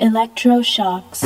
Electroshocks.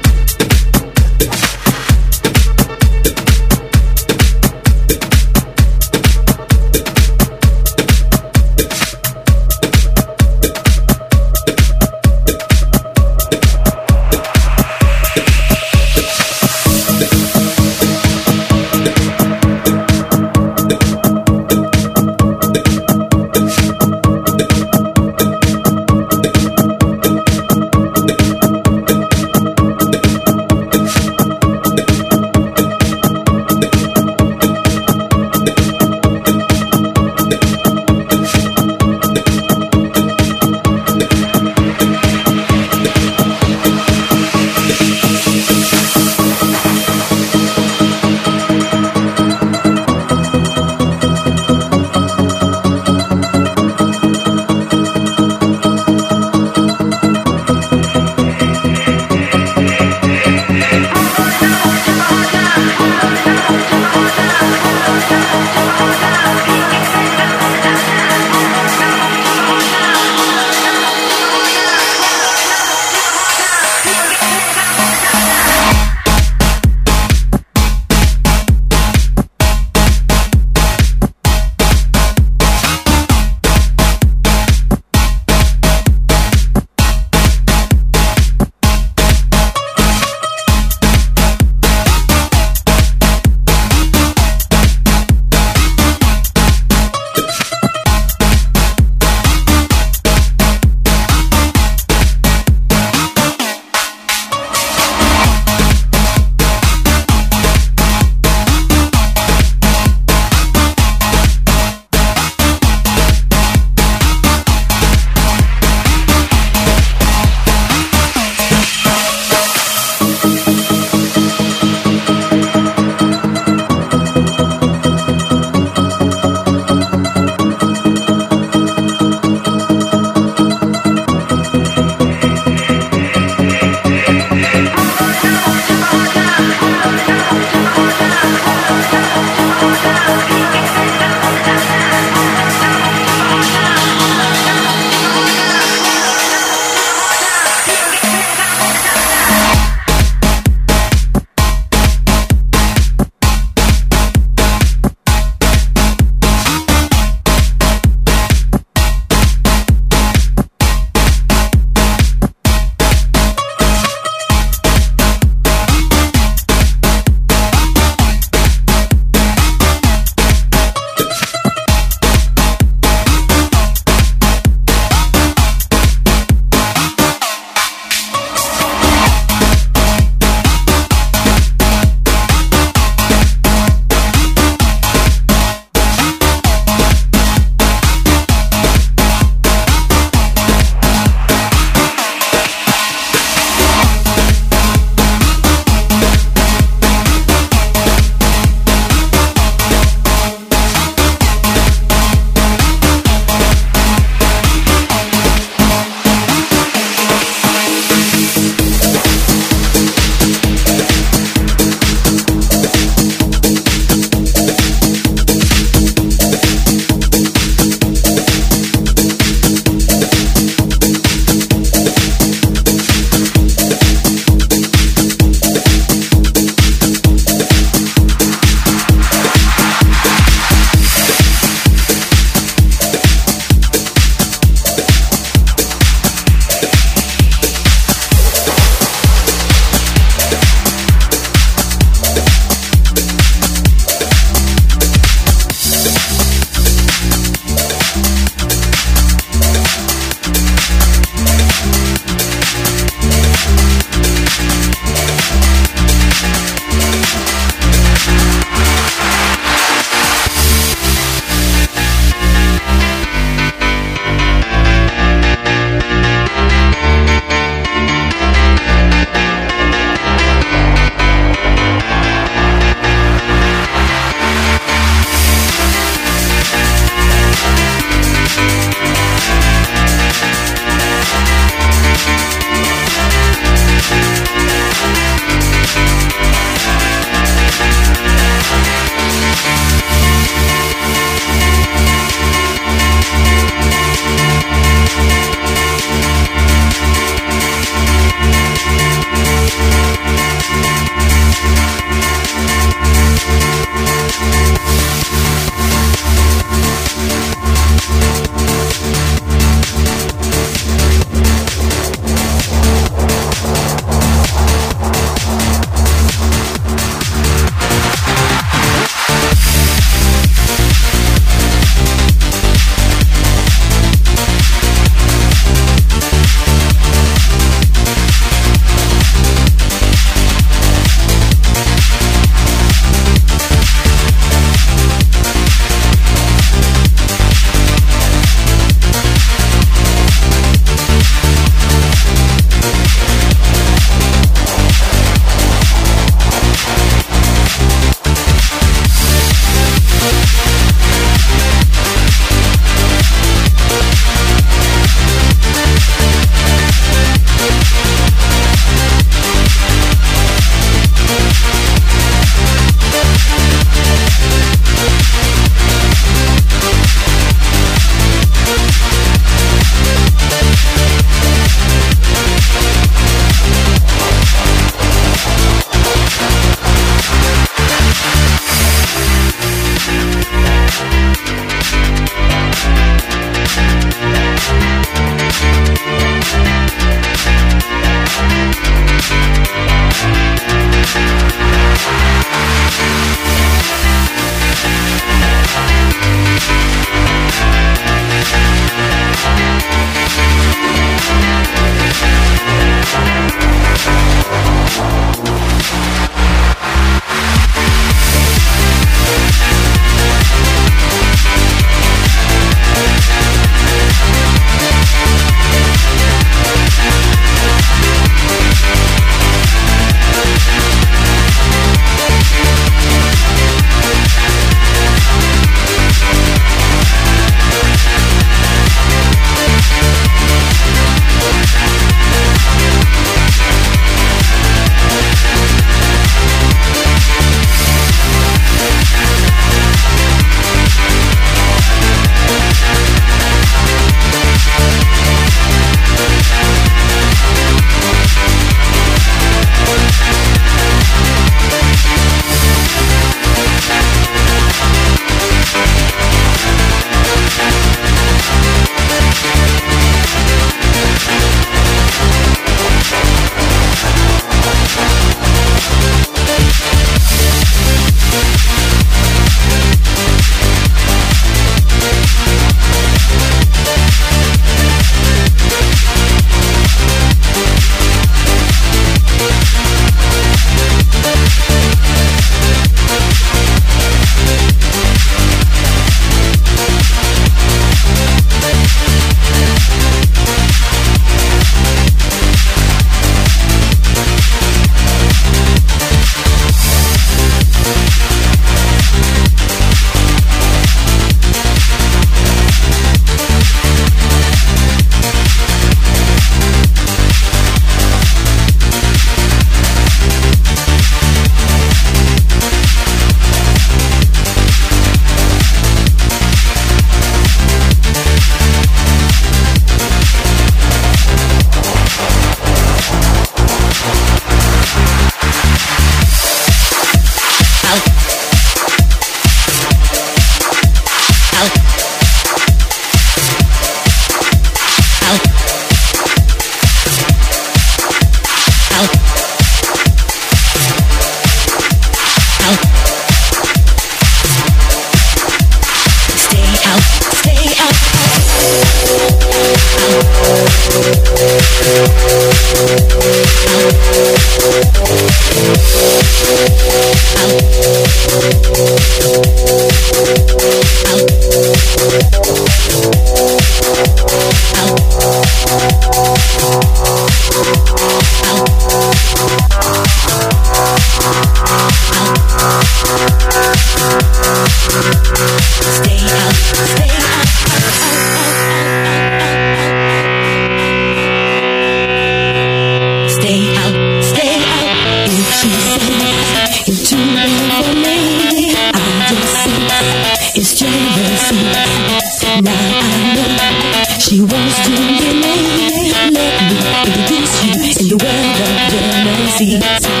you that you may see.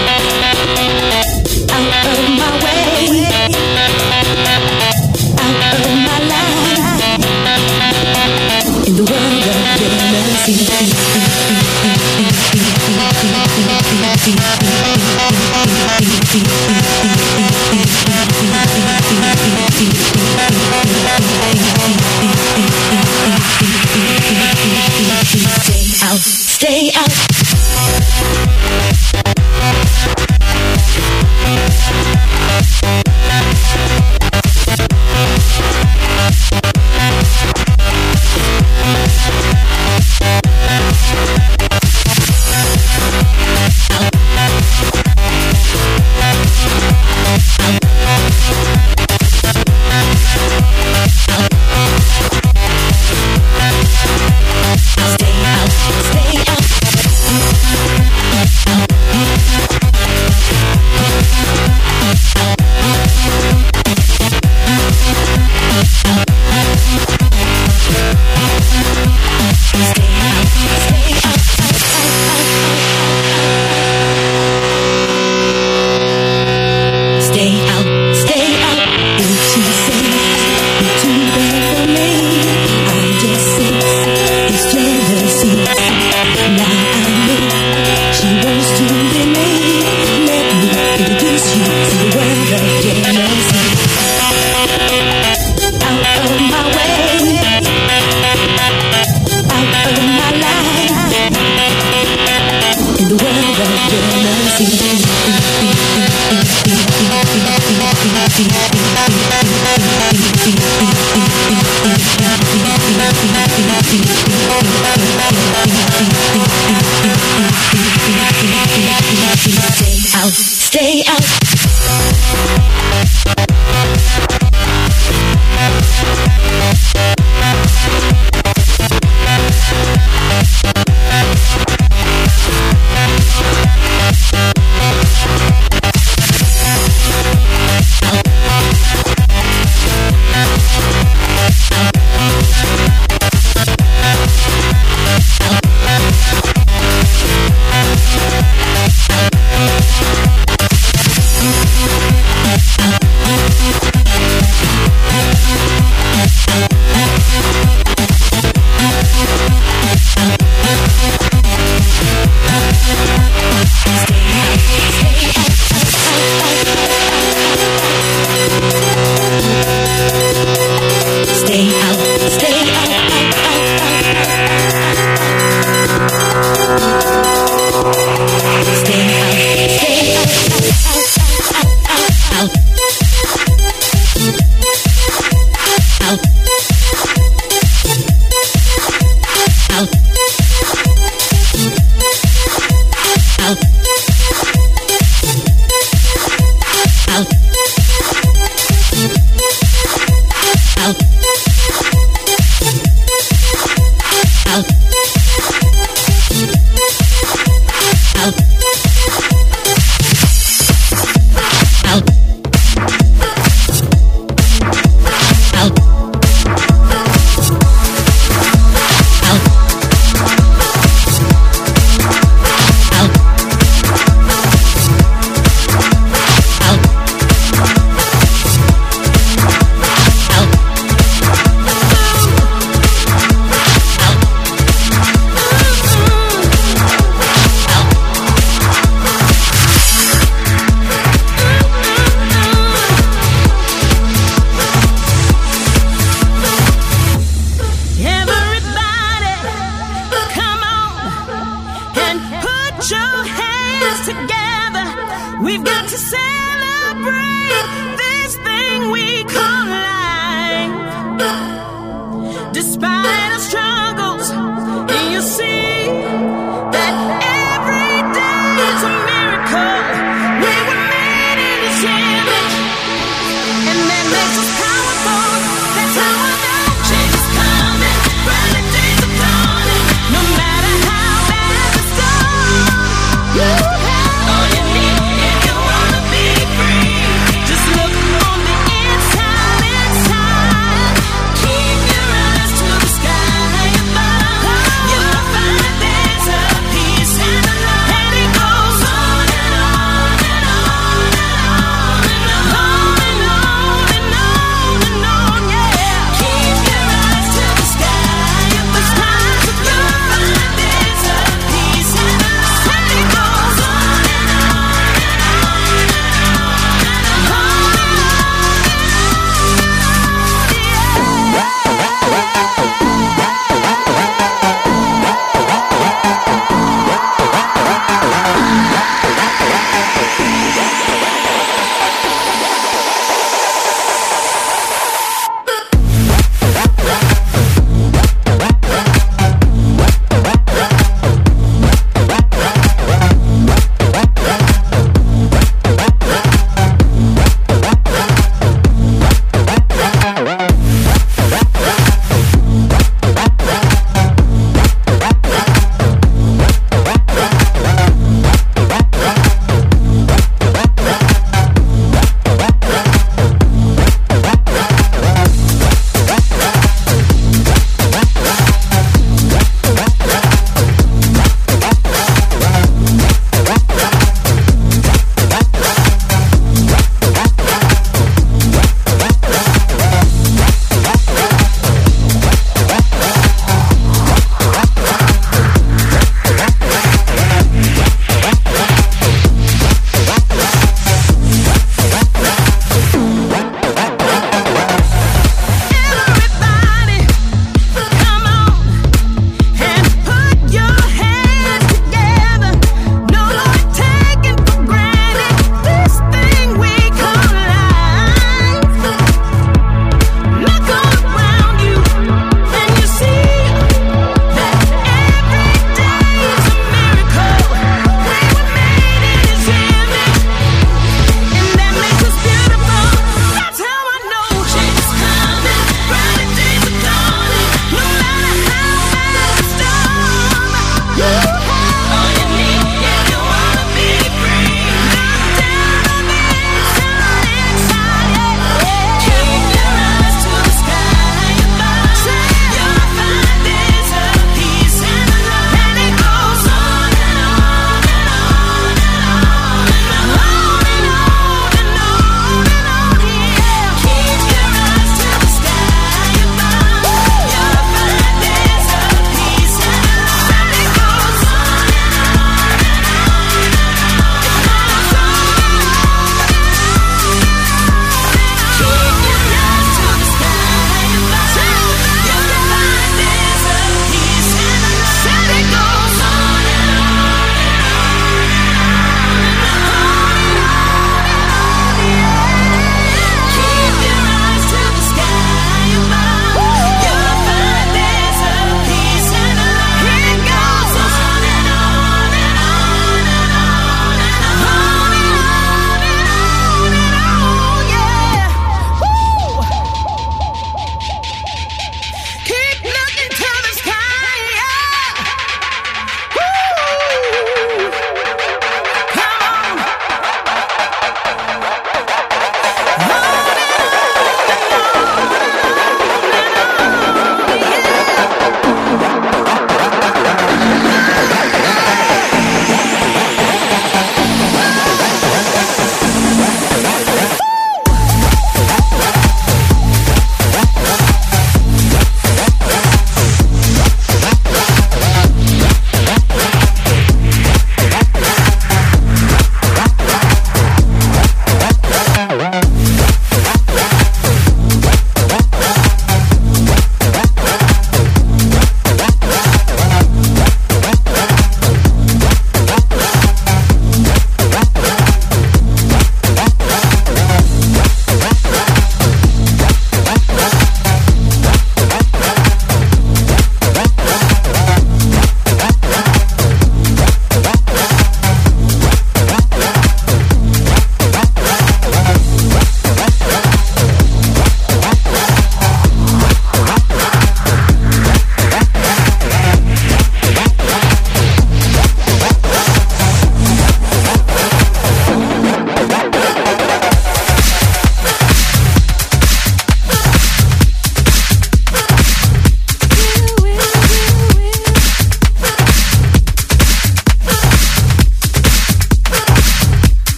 your mercy.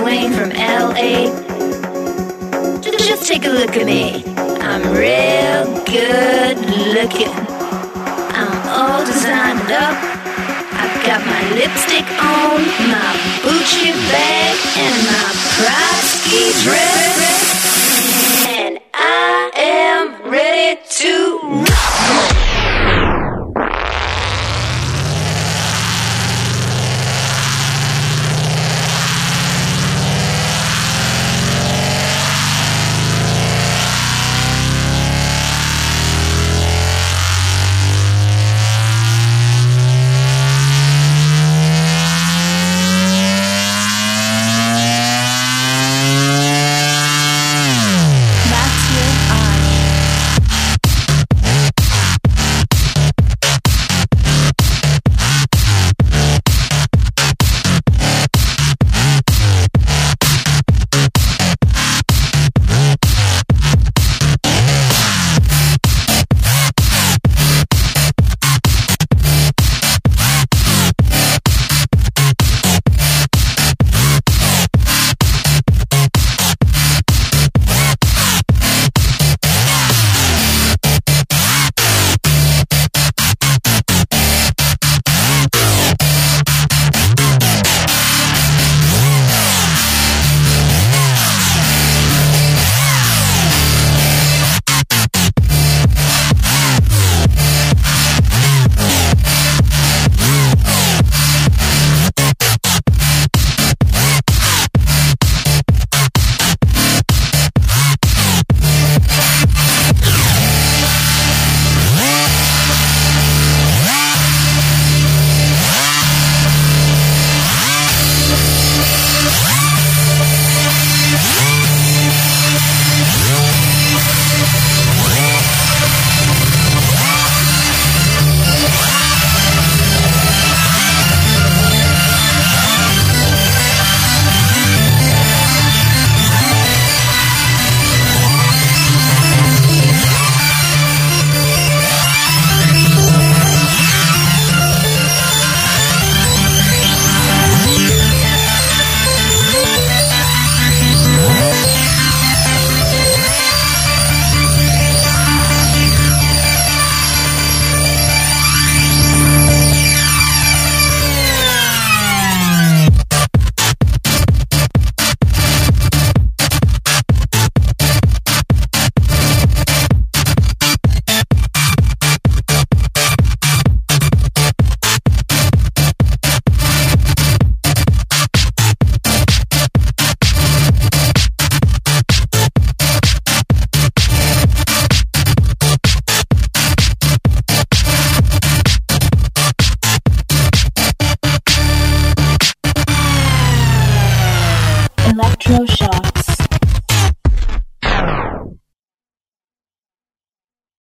Plane from LA. Just take a look at me. I'm real good looking. I'm all designed up. I've got my lipstick on, my Gucci bag, and my pride ski dress.